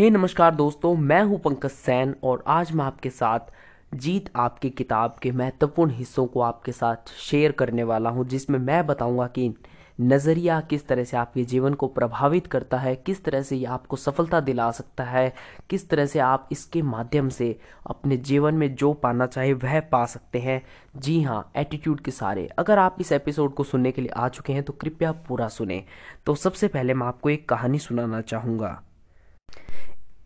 हे hey, नमस्कार दोस्तों मैं हूँ पंकज सैन और आज मैं आपके साथ जीत आपकी किताब के महत्वपूर्ण हिस्सों को आपके साथ शेयर करने वाला हूँ जिसमें मैं बताऊँगा कि नज़रिया किस तरह से आपके जीवन को प्रभावित करता है किस तरह से ये आपको सफलता दिला सकता है किस तरह से आप इसके माध्यम से अपने जीवन में जो पाना चाहे वह पा सकते हैं। जी हाँ एटीट्यूड के सारे अगर आप इस एपिसोड को सुनने के लिए आ चुके हैं तो कृपया पूरा सुने। तो सबसे पहले मैं आपको एक कहानी सुनाना चाहूँगा।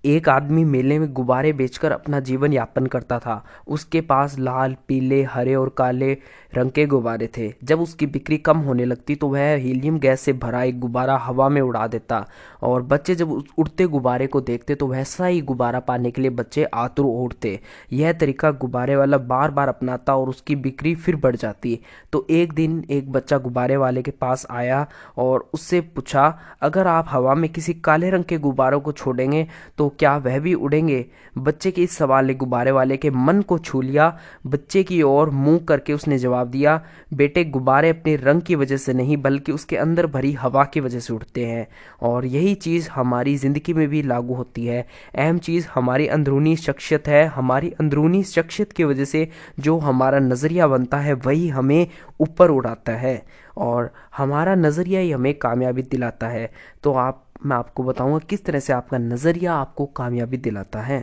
एक आदमी मेले में गुब्बारे बेचकर अपना जीवन यापन करता था। उसके पास लाल, पीले, हरे और काले रंग के गुब्बारे थे। जब उसकी बिक्री कम होने लगती तो वह हीलियम गैस से भरा एक गुब्बारा हवा में उड़ा देता और बच्चे जब उड़ते गुब्बारे को देखते तो वैसा ही गुब्बारा पाने के लिए बच्चे आतुर उड़ते यह तरीका गुब्बारे वाला बार बार अपनाता और उसकी बिक्री फिर बढ़ जाती। तो एक दिन एक बच्चा गुब्बारे वाले के पास आया और उससे पूछा, अगर आप हवा में किसी काले रंग के गुब्बारों को छोड़ेंगे तो क्या वह भी उड़ेंगे? बच्चे के इस सवाल ने गुब्बारे वाले के मन को छू लिया। बच्चे की ओर मुँह करके उसने जवाब दिया, बेटे, गुब्बारे अपने रंग की वजह से नहीं, बल्कि उसके अंदर भरी हवा की वजह से उड़ते हैं। और यही चीज़ हमारी ज़िंदगी में भी लागू होती है। अहम चीज़ हमारी अंदरूनी शख्सियत है। हमारी अंदरूनी शख्सियत की वजह से जो हमारा नज़रिया बनता है, वही हमें ऊपर उड़ाता है। और हमारा नज़रिया ही हमें कामयाबी दिलाता है। तो आप मैं आपको बताऊँगा किस तरह से आपका नज़रिया आपको कामयाबी दिलाता है।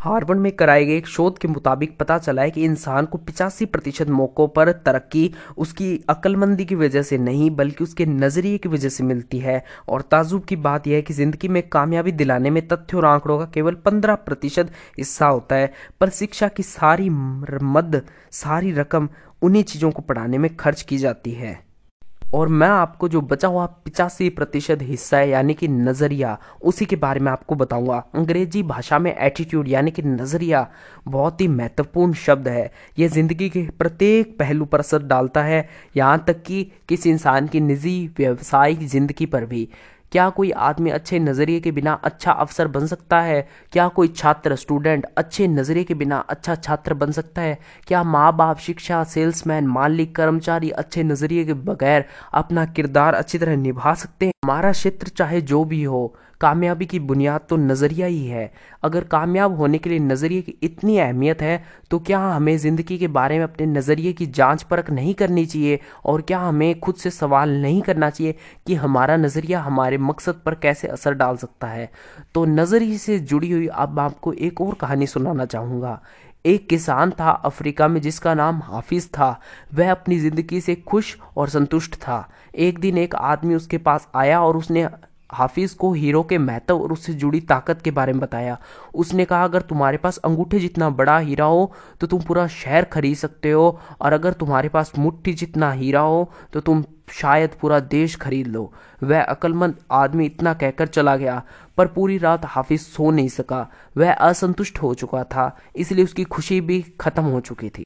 हार्वर्ड में कराए गए एक शोध के मुताबिक पता चला है कि इंसान को पिचासी प्रतिशत मौक़ों पर तरक्की उसकी अक्लमंदी की वजह से नहीं, बल्कि उसके नज़रिए की वजह से मिलती है। और ताजुब की बात यह है कि ज़िंदगी में कामयाबी दिलाने में तथ्य और आंकड़ों का केवल पंद्रह प्रतिशत हिस्सा होता है, पर शिक्षा की सारी मद, सारी रकम उन्हीं चीज़ों को पढ़ाने में खर्च की जाती है। और मैं आपको जो बचा हुआ पिचासी प्रतिशत हिस्सा है, यानी कि नज़रिया, उसी के बारे में आपको बताऊँगा। अंग्रेज़ी भाषा में एटीट्यूड यानी कि नज़रिया, बहुत ही महत्वपूर्ण शब्द है। यह ज़िंदगी के प्रत्येक पहलू पर असर डालता है, यहाँ तक कि किसी इंसान की निजी व्यवसायिक ज़िंदगी पर भी। क्या कोई आदमी अच्छे नज़रिए के बिना अच्छा अफसर बन सकता है? क्या कोई छात्र स्टूडेंट अच्छे नज़रिए के बिना अच्छा छात्र बन सकता है? क्या माँ बाप शिक्षा सेल्समैन मालिक, कर्मचारी अच्छे नज़रिए के बगैर अपना किरदार अच्छी तरह निभा सकते हैं? हमारा क्षेत्र चाहे जो भी हो कामयाबी की बुनियाद तो नज़रिया ही है। अगर कामयाब होने के लिए नज़रिए की इतनी अहमियत है तो क्या हमें ज़िंदगी के बारे में अपने नज़रिए की जाँच परख नहीं करनी चाहिए? और क्या हमें खुद से सवाल नहीं करना चाहिए कि हमारा नज़रिया हमारे मकसद पर कैसे असर डाल सकता है? तो नज़रिए से जुड़ी हुई अब आपको एक और कहानी सुनाना चाहूँगा। एक किसान था अफ्रीका में जिसका नाम हाफिज था। वह अपनी ज़िंदगी से खुश और संतुष्ट था। एक दिन एक आदमी उसके पास आया और उसने हाफिज को हीरो के महत्व और उससे जुड़ी ताकत के बारे में बताया। उसने कहा, अगर तुम्हारे पास अंगूठे जितना बड़ा हीरा हो तो तुम पूरा शहर खरीद सकते हो, और अगर तुम्हारे पास मुट्ठी जितना हीरा हो तो तुम शायद पूरा देश खरीद लो। वह अक्लमंद आदमी इतना कहकर चला गया, पर पूरी रात हाफिज सो नहीं सका। वह असंतुष्ट हो चुका था, इसलिए उसकी खुशी भी खत्म हो चुकी थी।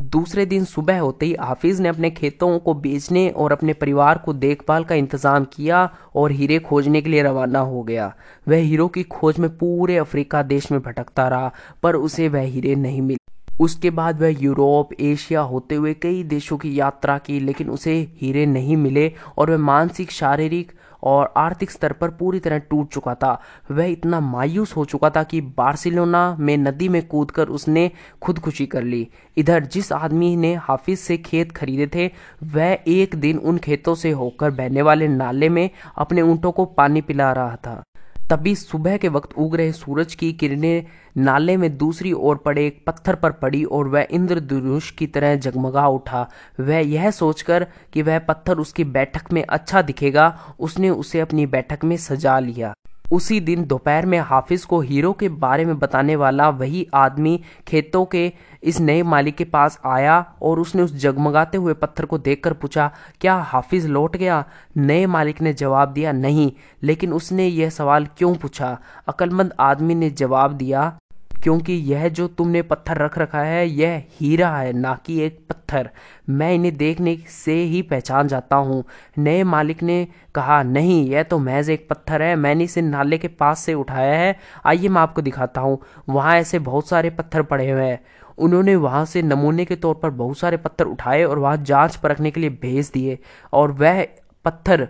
दूसरे दिन सुबह होते ही हाफिज ने अपने खेतों को बेचने और अपने परिवार को देखभाल का इंतज़ाम किया और हीरे खोजने के लिए रवाना हो गया। वह हीरो की खोज में पूरे अफ्रीका देश में भटकता रहा, पर उसे वह हीरे नहीं मिले। उसके बाद वह यूरोप, एशिया होते हुए कई देशों की यात्रा की, लेकिन उसे हीरे नहीं मिले और वह मानसिक, शारीरिक और आर्थिक स्तर पर पूरी तरह टूट चुका था। वह इतना मायूस हो चुका था कि बार्सिलोना में नदी में कूदकर उसने खुदकुशी कर ली। इधर जिस आदमी ने हाफिज से खेत खरीदे थे, वह एक दिन उन खेतों से होकर बहने वाले नाले में अपने ऊँटों को पानी पिला रहा था। तभी सुबह के वक्त उग रहे सूरज की किरणें नाले में दूसरी ओर पड़े, एक पत्थर पर पड़ी और वह इंद्रधनुष की तरह जगमगा उठा। वह यह सोचकर कि वह पत्थर उसकी बैठक में अच्छा दिखेगा, उसने उसे अपनी बैठक में सजा लिया। उसी दिन दोपहर में हाफिज को हीरो के बारे में बताने वाला वही आदमी खेतों के इस नए मालिक के पास आया और उसने उस जगमगाते हुए पत्थर को देखकर पूछा, क्या हाफिज लौट गया? नए मालिक ने जवाब दिया, नहीं। लेकिन उसने यह सवाल क्यों पूछा? अक्लमंद आदमी ने जवाब दिया क्योंकि यह जो तुमने पत्थर रख रखा है, यह हीरा है, ना कि एक पत्थर। मैं इन्हें देखने से ही पहचान जाता हूँ। नए मालिक ने कहा, नहीं, यह तो महज एक पत्थर है। मैंने इसे नाले के पास से उठाया है। आइए मैं आपको दिखाता हूँ। वहाँ ऐसे बहुत सारे पत्थर पड़े हुए हैं। उन्होंने वहाँ से नमूने के तौर पर बहुत सारे पत्थर उठाए और वहाँ जाँच परखने के लिए भेज दिए और वह पत्थर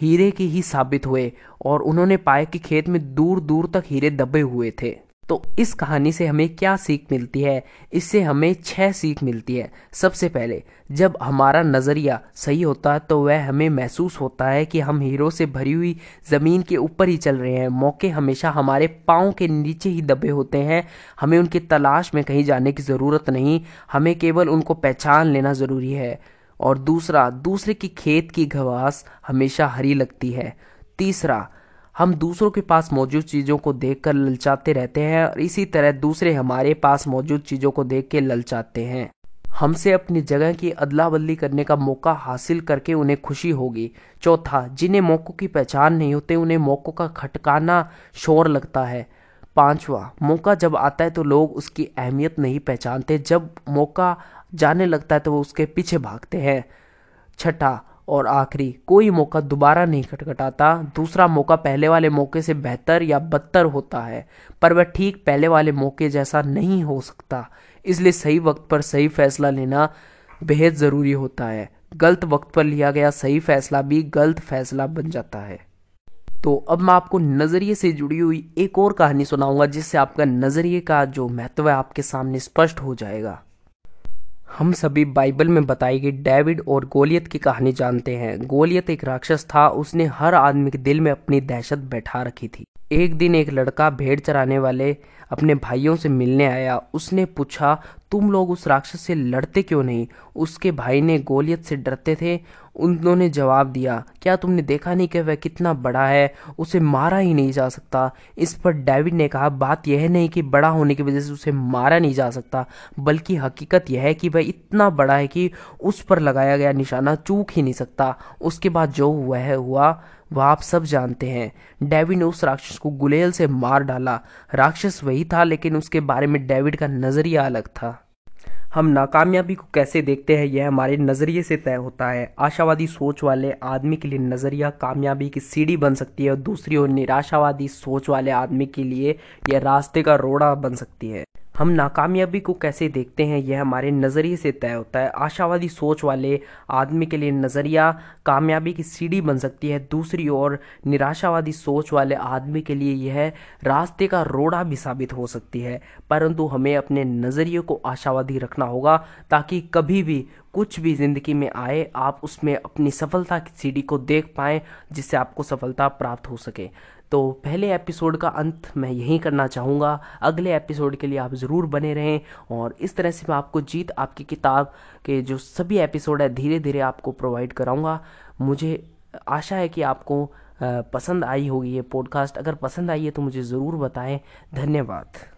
हीरे के ही साबित हुए और उन्होंने पाया कि खेत में दूर दूर तक हीरे दबे हुए थे। तो इस कहानी से हमें क्या सीख मिलती है? इससे हमें छह सीख मिलती है। सबसे पहले, जब हमारा नज़रिया सही होता है तो वह हमें महसूस होता है कि हम हीरो से भरी हुई ज़मीन के ऊपर ही चल रहे हैं। मौके हमेशा हमारे पाँव के नीचे ही दबे होते हैं। हमें उनकी तलाश में कहीं जाने की ज़रूरत नहीं। हमें केवल उनको पहचान लेना ज़रूरी है। और दूसरा, दूसरे की खेत की घास हमेशा हरी लगती है। तीसरा हम दूसरों के पास मौजूद चीज़ों को देखकर ललचाते रहते हैं और इसी तरह दूसरे हमारे पास मौजूद चीज़ों को देख के ललचाते हैं। हमसे अपनी जगह की अदला बदली करने का मौका हासिल करके उन्हें खुशी होगी। चौथा, जिन्हें मौक़ों की पहचान नहीं होते, उन्हें मौक़ों का खटकाना शोर लगता है। पांचवा, मौका जब आता है तो लोग उसकी अहमियत नहीं पहचानते। जब मौका जाने लगता है तो वो उसके पीछे भागते हैं। छठा और आखिरी, कोई मौका दोबारा नहीं खटखटाता। दूसरा मौका पहले वाले मौके से बेहतर या बदतर होता है, पर वह ठीक पहले वाले मौके जैसा नहीं हो सकता। इसलिए सही वक्त पर सही फैसला लेना बेहद ज़रूरी होता है। गलत वक्त पर लिया गया सही फैसला भी गलत फैसला बन जाता है। तो अब मैं आपको नज़रिए से जुड़ी हुई एक और कहानी सुनाऊँगा, जिससे आपका नज़रिए का जो महत्व है आपके सामने स्पष्ट हो जाएगा। हम सभी बाइबल में बताई गई डेविड और गोलियत की कहानी जानते हैं। गोलियत एक राक्षस था, उसने हर आदमी के दिल में अपनी दहशत बैठा रखी थी। एक दिन एक लड़का भेड़ चराने वाले अपने भाइयों से मिलने आया। उसने पूछा, तुम लोग उस राक्षस से लड़ते क्यों नहीं? उसके भाई ने गोलियत से डरते थे। उन्होंने जवाब दिया, क्या तुमने देखा नहीं कि वह कितना बड़ा है? उसे मारा ही नहीं जा सकता। इस पर डेविड ने कहा, बात यह नहीं कि बड़ा होने की वजह से उसे मारा नहीं जा सकता, बल्कि हकीकत यह है कि वह इतना बड़ा है कि उस पर लगाया गया निशाना चूक ही नहीं सकता। उसके बाद जो हुआ हुआ वह आप सब जानते हैं। डेविड ने उस राक्षस को गुलेल से मार डाला। राक्षस वही था, लेकिन उसके बारे में डेविड का नज़रिया अलग था। हम नाकामयाबी को कैसे देखते हैं, यह हमारे नज़रिए से तय होता है। आशावादी सोच वाले आदमी के लिए नज़रिया कामयाबी की सीढ़ी बन सकती है और दूसरी ओर निराशावादी सोच वाले आदमी के लिए यह रास्ते का रोड़ा बन सकती है। हम नाकामयाबी को कैसे देखते हैं, यह हमारे नज़रिए से तय होता है। आशावादी सोच वाले आदमी के लिए नज़रिया कामयाबी की सीढ़ी बन सकती है। दूसरी ओर, निराशावादी सोच वाले आदमी के लिए यह रास्ते का रोड़ा भी साबित हो सकती है। परंतु हमें अपने नज़रिए को आशावादी रखना होगा, ताकि कभी भी कुछ भी ज़िंदगी में आए, आप उसमें अपनी सफलता की सीढ़ी को देख पाएँ, जिससे आपको सफलता प्राप्त हो सके। तो पहले एपिसोड का अंत मैं यहीं करना चाहूँगा। अगले एपिसोड के लिए आप ज़रूर बने रहें और इस तरह से मैं आपको जीत, आपकी किताब के जो सभी एपिसोड है धीरे धीरे आपको प्रोवाइड कराऊँगा। मुझे आशा है कि आपको पसंद आई होगी ये पॉडकास्ट अगर पसंद आई है तो मुझे ज़रूर बताएँ। धन्यवाद।